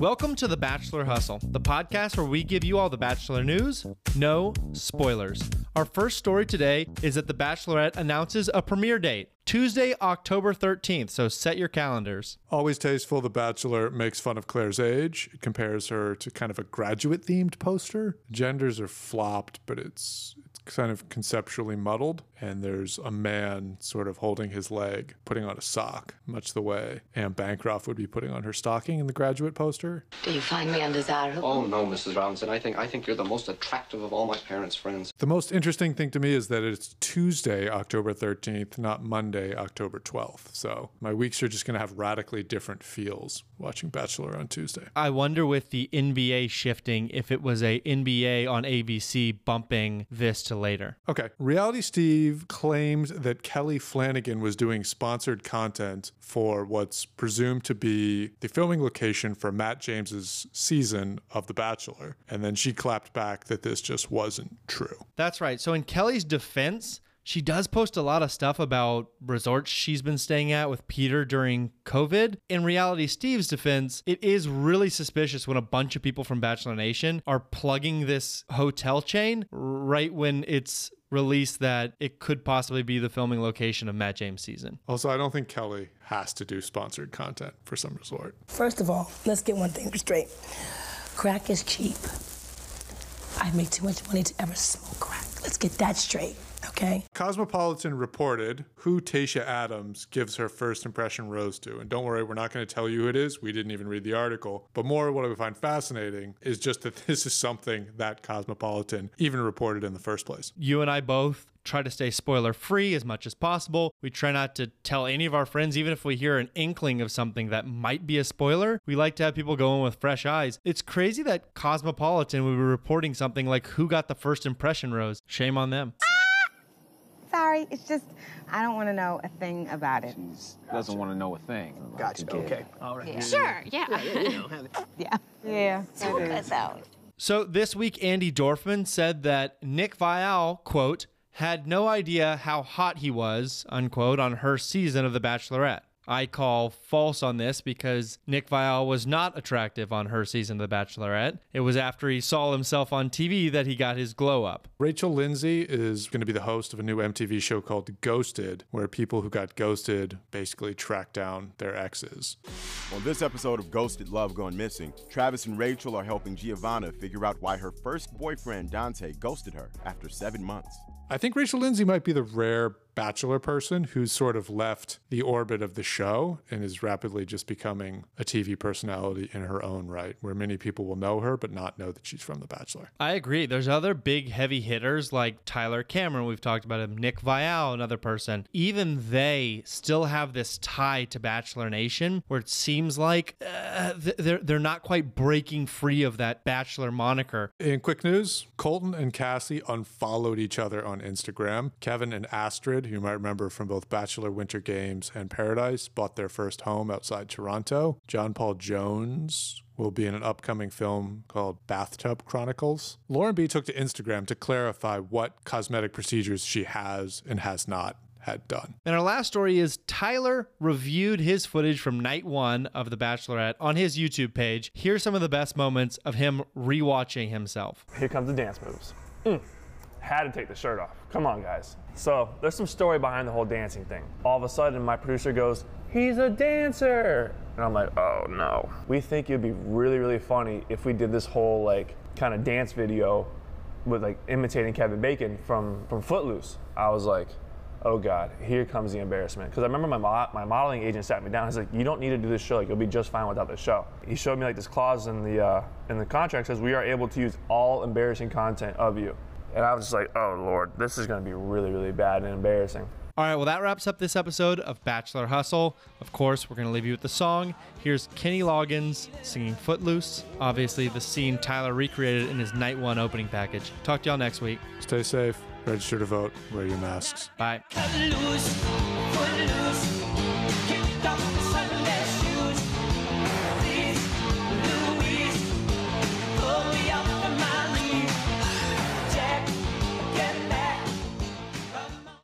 Welcome to The Bachelor Hustle, the podcast where we give you all the Bachelor news, no spoilers. Our first story today is that The Bachelorette announces a premiere date. Tuesday, October 13th, so set your calendars. Always tasteful, The Bachelor makes fun of Claire's age. Compares her to kind of a graduate themed poster. Genders are flopped, but it's kind of conceptually muddled. And there's a man sort of holding his leg, putting on a sock, much the way Anne Bancroft would be putting on her stocking in the graduate poster. Do you find me undesirable? Oh no, Mrs. Robinson. I think I think you're the most attractive of all my parents' friends. The most interesting thing to me is that it's Tuesday, October 13th, not Monday, October 12th. So my weeks are just going to have radically different feels watching Bachelor on Tuesday. I wonder with the NBA shifting if it was a NBA on ABC bumping this to later. Okay. Reality Steve claims that Kelly Flanagan was doing sponsored content for what's presumed to be the filming location for Matt James's season of The Bachelor. And then she clapped back that this just wasn't true. That's right. So in Kelly's defense, she does post a lot of stuff about resorts she's been staying at with Peter during COVID. In reality, Steve's defense, it is really suspicious when a bunch of people from Bachelor Nation are plugging this hotel chain right when it's released that it could possibly be the filming location of Matt James' season. Also, I don't think Kelly has to do sponsored content for some resort. First of all, let's get one thing straight. Crack is cheap. I make too much money to ever smoke crack. Let's get that straight, okay? Cosmopolitan reported who Tayshia Adams gives her first impression rose to. And don't worry, we're not going to tell you who it is. We didn't even read the article. But more, what I find fascinating is just that this is something that Cosmopolitan even reported in the first place. You and I both try to stay spoiler free as much as possible. We try not to tell any of our friends, even if we hear an inkling of something that might be a spoiler. We like to have people go in with fresh eyes. It's crazy that Cosmopolitan would be reporting something like who got the first impression rose. Shame on them. Sorry, it's just I don't want to know a thing about it. She doesn't want to know a thing. Gotcha. Okay. All right. Sure, yeah. Yeah. Yeah. So good though. So this week, Andi Dorfman said that Nick Viall, quote, had no idea how hot he was, unquote, on her season of The Bachelorette. I call false on this because Nick Viall was not attractive on her season of The Bachelorette. It was after he saw himself on TV that he got his glow up. Rachel Lindsay is going to be the host of a new MTV show called Ghosted, where people who got ghosted basically track down their exes. On this episode of Ghosted Love Gone Missing, Travis and Rachel are helping Giovanna figure out why her first boyfriend, Dante, ghosted her after seven months. I think Rachel Lindsay might be the rare bachelor person who's sort of left the orbit of the show and is rapidly just becoming a TV personality in her own right, where many people will know her but not know that she's from The Bachelor. I agree. There's other big heavy hitters like Tyler Cameron, we've talked about him, Nick Viall, another person. Even they still have this tie to Bachelor Nation where it seems like uh, they're, they're not quite breaking free of that Bachelor moniker. In quick news, Colton and Cassie unfollowed each other on Instagram. Kevin and Astrid, who you might remember from both Bachelor Winter Games and Paradise, bought their first home outside Toronto. John Paul Jones will be in an upcoming film called Bathtub Chronicles. Lauren B took to Instagram to clarify what cosmetic procedures she has and has not had done. And our last story is Tyler reviewed his footage from night one of The Bachelorette on his YouTube page. Here's some of the best moments of him rewatching himself. Here comes the dance moves. Mm. Had to take the shirt off. Come on, guys. So there's some story behind the whole dancing thing. All of a sudden, my producer goes, "He's a dancer," and I'm like, "Oh no." We think it'd be really, really funny if we did this whole like kind of dance video with like imitating Kevin Bacon from from Footloose. I was like, "Oh God, here comes the embarrassment." Because I remember my mo- my modeling agent sat me down. He's like, "You don't need to do this show. Like, you'll be just fine without the show." He showed me like this clause in the uh, in the contract says we are able to use all embarrassing content of you. And I was just like, oh Lord, this is going to be really, really bad and embarrassing. All right, well, that wraps up this episode of Bachelor Hustle. Of course, we're going to leave you with the song. Here's Kenny Loggins singing Footloose, obviously, the scene Tyler recreated in his night one opening package. Talk to y'all next week. Stay safe, register to vote, wear your masks. Bye.